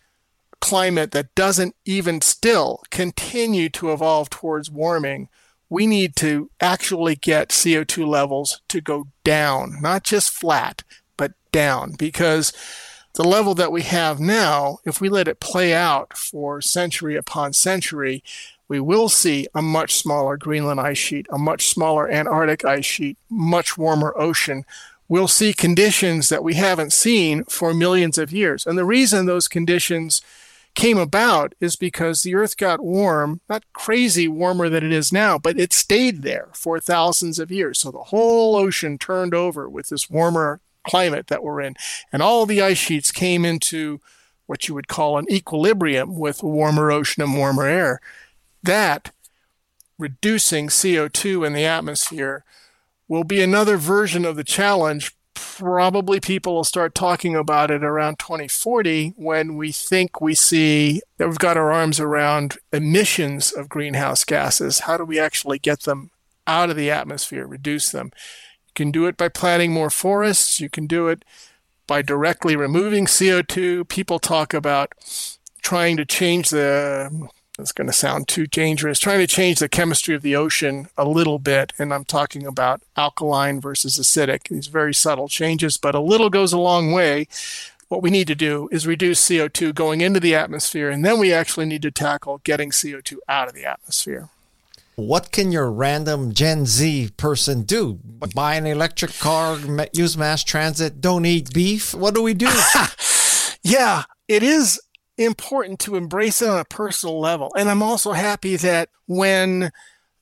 climate that doesn't even still continue to evolve towards warming, we need to actually get CO2 levels to go down, not just flat, but down, because the level that we have now, if we let it play out for century upon century, we will see a much smaller Greenland ice sheet, a much smaller Antarctic ice sheet, much warmer ocean. We'll see conditions that we haven't seen for millions of years. And the reason those conditions came about is because the earth got warm, not crazy warmer than it is now, but it stayed there for thousands of years. So the whole ocean turned over with this warmer climate that we're in. And all the ice sheets came into what you would call an equilibrium with warmer ocean and warmer air. That reducing CO2 in the atmosphere will be another version of the challenge probably people will start talking about it around 2040 when we think we see that we've got our arms around emissions of greenhouse gases. How do we actually get them out of the atmosphere, reduce them? You can do it by planting more forests. You can do it by directly removing CO2. People talk about trying to change the it's going to sound too dangerous, trying to change the chemistry of the ocean a little bit. And I'm talking about alkaline versus acidic, these very subtle changes, but a little goes a long way. What we need to do is reduce CO2 going into the atmosphere, and then we actually need to tackle getting CO2 out of the atmosphere. What can your random Gen Z person do? Buy an electric car, use mass transit, don't eat beef? What do we do? (laughs) yeah, it is important to embrace it on a personal level. And I'm also happy that when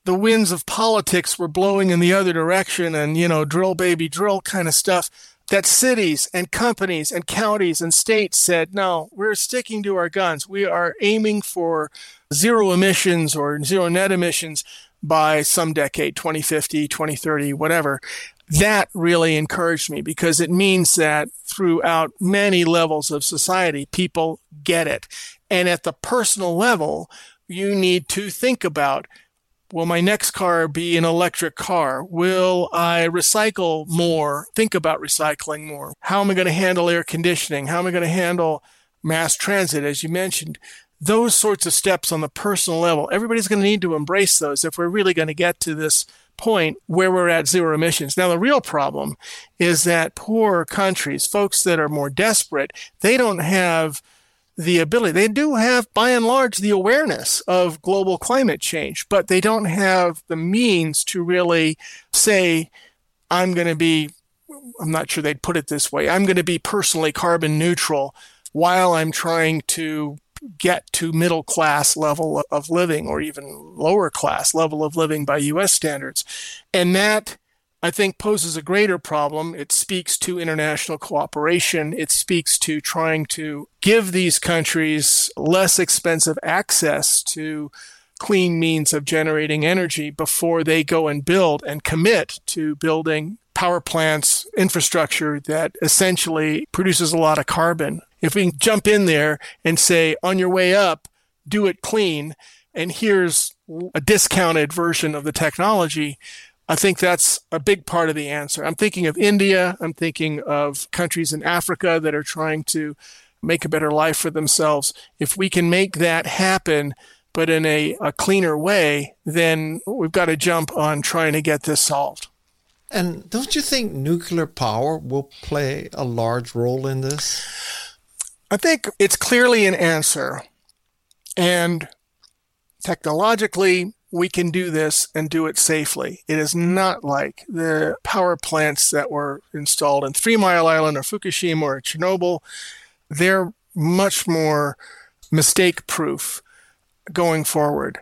the winds of politics were blowing in the other direction and, you know, drill baby drill kind of stuff, that cities and companies and counties and states said, no, we're sticking to our guns. We are aiming for zero emissions or zero net emissions by some decade, 2050, 2030, whatever that really encouraged me because it means that throughout many levels of society, people get it. And at the personal level, you need to think about will my next car be an electric car? Will I recycle more? Think about recycling more. How am I going to handle air conditioning? How am I going to handle mass transit, as you mentioned? Those sorts of steps on the personal level, everybody's going to need to embrace those if we're really going to get to this point where we're at zero emissions. Now, the real problem is that poor countries, folks that are more desperate, they don't have the ability. They do have, by and large, the awareness of global climate change, but they don't have the means to really say, I'm going to be, I'm not sure they'd put it this way, I'm going to be personally carbon neutral while I'm trying to get to middle class level of living or even lower class level of living by US standards. And that I think poses a greater problem. It speaks to international cooperation. It speaks to trying to give these countries less expensive access to clean means of generating energy before they go and build and commit to building power plants infrastructure that essentially produces a lot of carbon. If we can jump in there and say, on your way up, do it clean, and here's a discounted version of the technology, I think that's a big part of the answer. I'm thinking of India. I'm thinking of countries in Africa that are trying to make a better life for themselves. If we can make that happen, but in a, a cleaner way, then we've got to jump on trying to get this solved. And don't you think nuclear power will play a large role in this? I think it's clearly an answer. And technologically, we can do this and do it safely. It is not like the power plants that were installed in Three Mile Island or Fukushima or Chernobyl. They're much more mistake proof going forward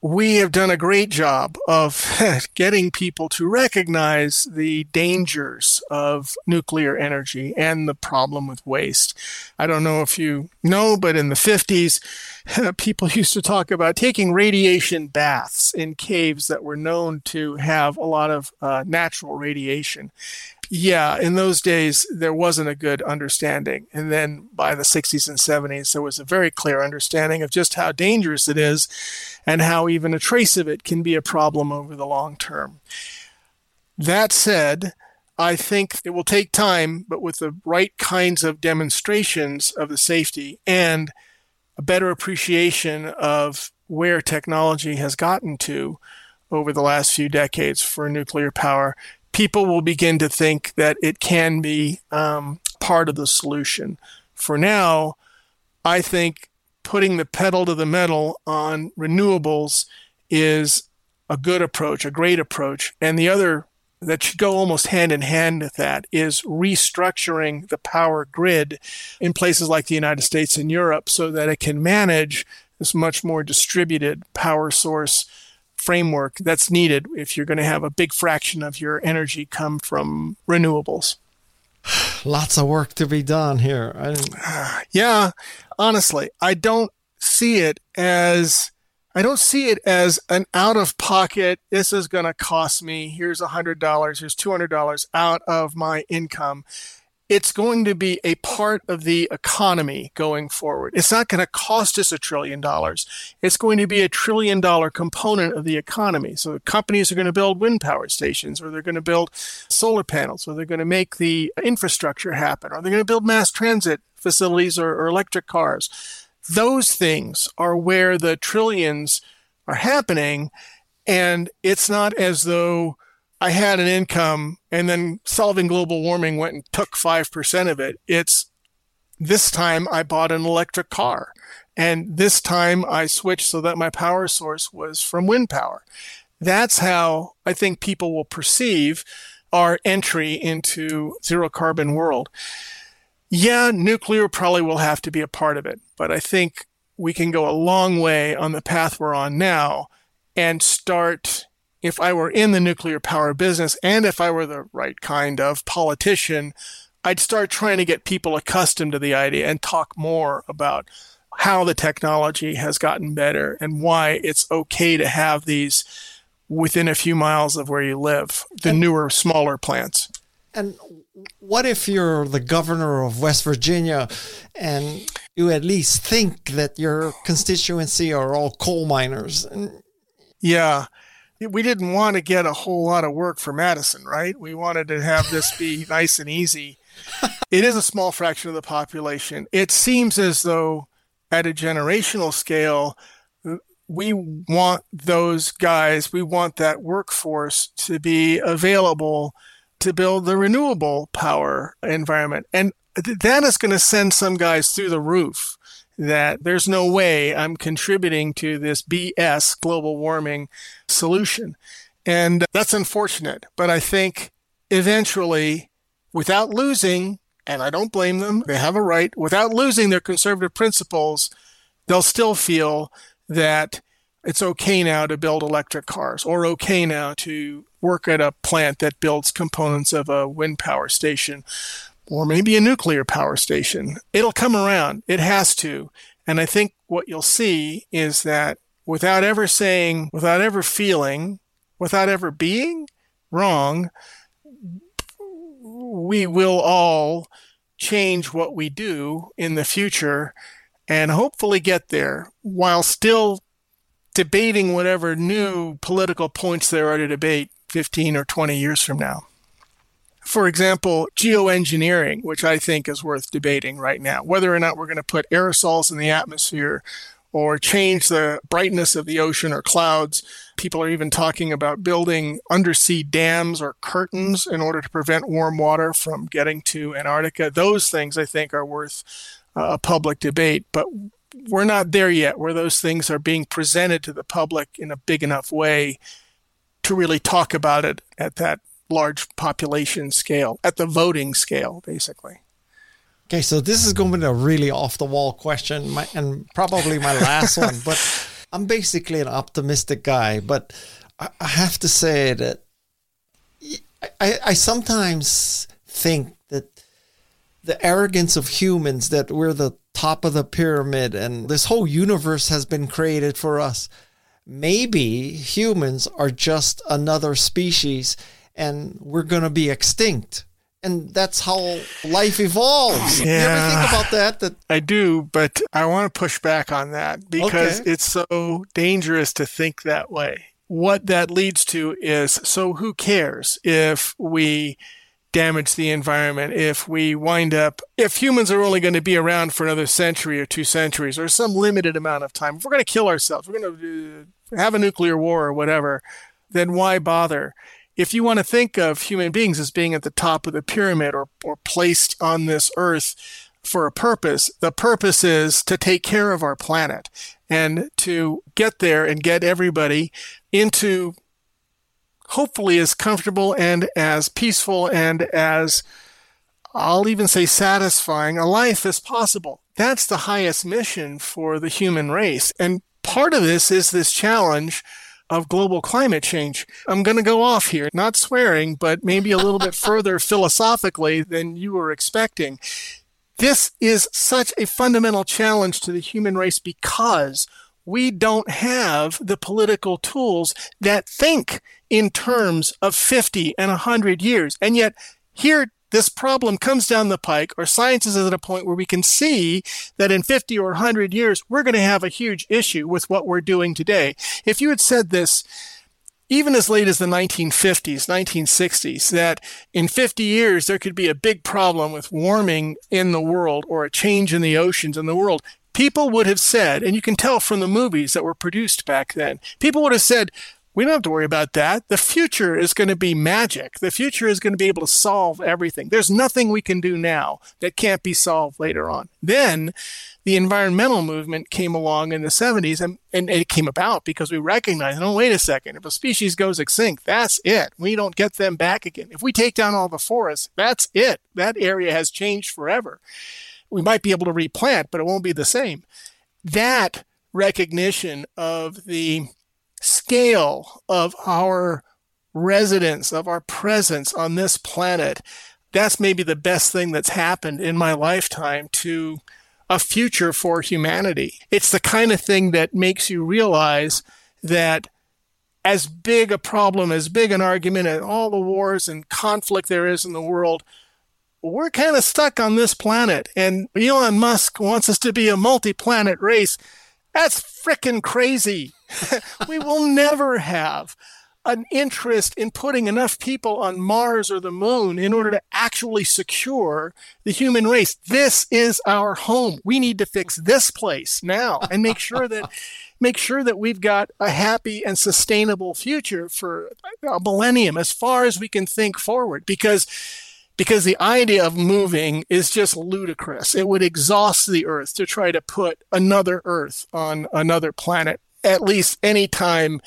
we have done a great job of (laughs) getting people to recognize the dangers of nuclear energy and the problem with waste. I don't know if you know, but in the 50s, (laughs) people (laughs) used to talk about taking radiation baths in caves that were known to have a lot of uh, natural radiation yeah, in those days, there wasn't a good understanding. And then by the 60s and 70s, there was a very clear understanding of just how dangerous it is and how even a trace of it can be a problem over the long term. That said, I think it will take time, but with the right kinds of demonstrations of the safety and a better appreciation of where technology has gotten to over the last few decades for nuclear power, people will begin to think that it can be um, part of the solution. For now, I think putting the pedal to the metal on renewables is a good approach, a great approach. And the other that should go almost hand in hand with that is restructuring the power grid in places like the United States and Europe so that it can manage this much more distributed power source framework that's needed if you're going to have a big fraction of your energy come from renewables. (sighs) Lots of work to be done here. (sighs) yeah, honestly, I don't see it as I don't see it as an out of pocket. This is going to cost me. Here's a hundred dollars. Here's two hundred dollars out of my income it's going to be a part of the economy going forward. It's not going to cost us a trillion dollars. It's going to be a trillion dollar component of the economy. So companies are going to build wind power stations, or they're going to build solar panels, or they're going to make the infrastructure happen, or they're going to build mass transit facilities or, or electric cars. Those things are where the trillions are happening. And it's not as though I had an income and then solving global warming went and took 5% of it. It's this time I bought an electric car and this time I switched so that my power source was from wind power. That's how I think people will perceive our entry into zero carbon world. Yeah, nuclear probably will have to be a part of it, but I think we can go a long way on the path we're on now and start if I were in the nuclear power business and if I were the right kind of politician, I'd start trying to get people accustomed to the idea and talk more about how the technology has gotten better and why it's okay to have these within a few miles of where you live, the and, newer, smaller plants. And what if you're the governor of West Virginia and you at least think that your constituency are all coal miners? Yeah we didn't want to get a whole lot of work for Madisun, right? We wanted to have this be (laughs) nice and easy. it is a small fraction of the population. It seems as though at a generational scale, we want those guys, we want that workforce to be available to build the renewable power environment. And that is going to send some guys through the roof that there's no way I'm contributing to this BS global warming solution. And uh, that's unfortunate, but I think eventually, without losing, and I don't blame them, they have a right, without losing their conservative principles, they'll still feel that it's okay now to build electric cars or okay now to work at a plant that builds components of a wind power station or maybe a nuclear power station. It'll come around. It has to. And I think what you'll see is that without ever saying, without ever feeling, without ever being wrong, we will all change what we do in the future and hopefully get there while still debating whatever new political points there are to debate 15 or 20 years from now. For example, geoengineering, which I think is worth debating right now, whether or not we're going to put aerosols in the atmosphere or change the brightness of the ocean or clouds. People are even talking about building undersea dams or curtains in order to prevent warm water from getting to Antarctica. Those things I think are worth uh, a public debate, but we're not there yet where those things are being presented to the public in a big enough way to really talk about it at that large population scale, at the voting scale, basically. Okay, so this is going to be a really off the wall question my, and probably my last one, (laughs) but I'm basically an optimistic guy, but I, I have to say that I, I sometimes think that the arrogance of humans that we're the top of the pyramid and this whole universe has been created for us. Maybe humans are just another species and we're going to be extinct and that's how life evolves. Yeah. You ever think about that? That I do, but I want to push back on that because okay. it's so dangerous to think that way. What that leads to is so who cares if we damage the environment, if we wind up, if humans are only going to be around for another century or two centuries or some limited amount of time, if we're going to kill ourselves, we're going to uh, have a nuclear war or whatever, then why bother? If you want to think of human beings as being at the top of the pyramid or, or placed on this earth for a purpose, the purpose is to take care of our planet and to get there and get everybody into hopefully as comfortable and as peaceful and as I'll even say satisfying a life as possible. That's the highest mission for the human race. And part of this is this challenge of global climate change. I'm going to go off here, not swearing, but maybe a little bit (laughs) further philosophically than you were expecting. This is such a fundamental challenge to the human race because we don't have the political tools that think in terms of 50 and 100 years. And yet, here this problem comes down the pike, or science is at a point where we can see that in 50 or 100 years, we're going to have a huge issue with what we're doing today. If you had said this, even as late as the 1950s, 1960s, that in 50 years there could be a big problem with warming in the world or a change in the oceans in the world, people would have said, and you can tell from the movies that were produced back then, people would have said, we don't have to worry about that. The future is going to be magic. The future is going to be able to solve everything. There's nothing we can do now that can't be solved later on. Then the environmental movement came along in the 70s and, and it came about because we recognized, oh, wait a second. If a species goes extinct, that's it. We don't get them back again. If we take down all the forests, that's it. That area has changed forever. We might be able to replant, but it won't be the same. That recognition of the scale of our residence, of our presence on this planet, that's maybe the best thing that's happened in my lifetime to a future for humanity. It's the kind of thing that makes you realize that as big a problem, as big an argument, and all the wars and conflict there is in the world, we're kind of stuck on this planet. And Elon Musk wants us to be a multi planet race. That's freaking crazy. (laughs) we will never have an interest in putting enough people on Mars or the moon in order to actually secure the human race. This is our home. We need to fix this place now and make sure that (laughs) make sure that we've got a happy and sustainable future for a millennium as far as we can think forward because because the idea of moving is just ludicrous. It would exhaust the earth to try to put another earth on another planet at least any time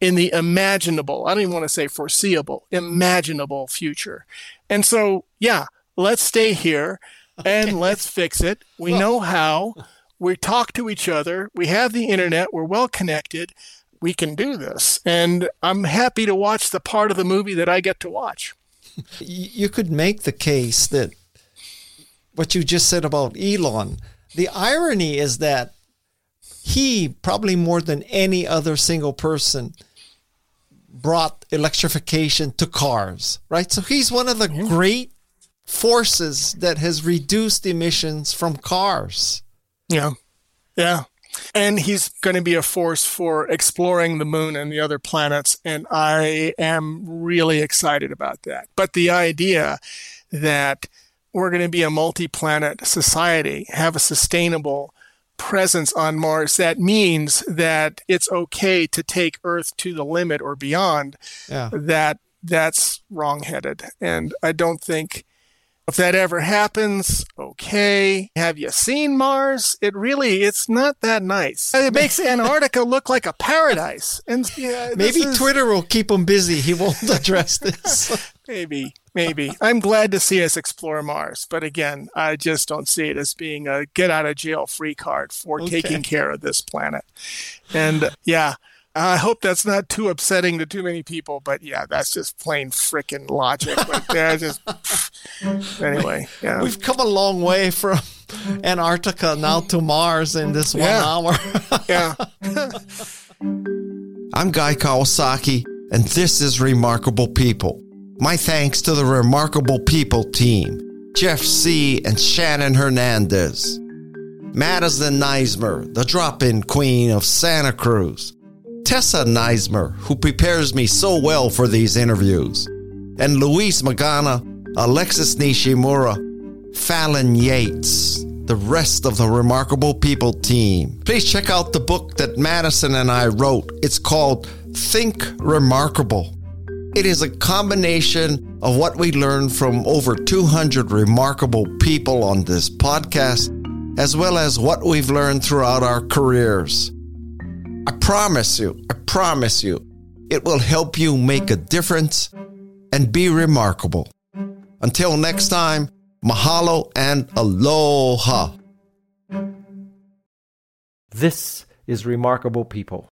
in the imaginable, I don't even want to say foreseeable, imaginable future. And so, yeah, let's stay here and okay. let's fix it. We well, know how. We talk to each other. We have the internet. We're well connected. We can do this. And I'm happy to watch the part of the movie that I get to watch. You could make the case that what you just said about Elon, the irony is that he, probably more than any other single person, brought electrification to cars, right? So he's one of the yeah. great forces that has reduced emissions from cars. Yeah. Yeah. And he's going to be a force for exploring the moon and the other planets. And I am really excited about that. But the idea that we're going to be a multi planet society, have a sustainable presence on Mars, that means that it's okay to take Earth to the limit or beyond. Yeah. That that's wrongheaded, and I don't think if that ever happens, okay. Have you seen Mars? It really, it's not that nice. It makes (laughs) Antarctica look like a paradise. And yeah, maybe is, Twitter will keep him busy. He won't (laughs) address this. (laughs) maybe, maybe. I'm glad to see us explore Mars, but again, I just don't see it as being a get out of jail free card for okay. taking care of this planet. And yeah. I hope that's not too upsetting to too many people, but yeah, that's just plain freaking logic. But they're just (laughs) anyway. Yeah, we've come a long way from Antarctica now to Mars in this one yeah. hour. (laughs) yeah. (laughs) I'm Guy Kawasaki, and this is Remarkable People. My thanks to the Remarkable People team, Jeff Sieh and Shannon Hernandez, Madisun Nuismer, the drop-in queen of Santa Cruz. Tessa Nuismer, who prepares me so well for these interviews, and Luis Magana, Alexis Nishimura, Fallon Yates, the rest of the Remarkable People team. Please check out the book that Madisun and I wrote. It's called Think Remarkable. It is a combination of what we learned from over 200 remarkable people on this podcast, as well as what we've learned throughout our careers. I promise you, I promise you, it will help you make a difference and be remarkable. Until next time, mahalo and aloha. This is Remarkable People.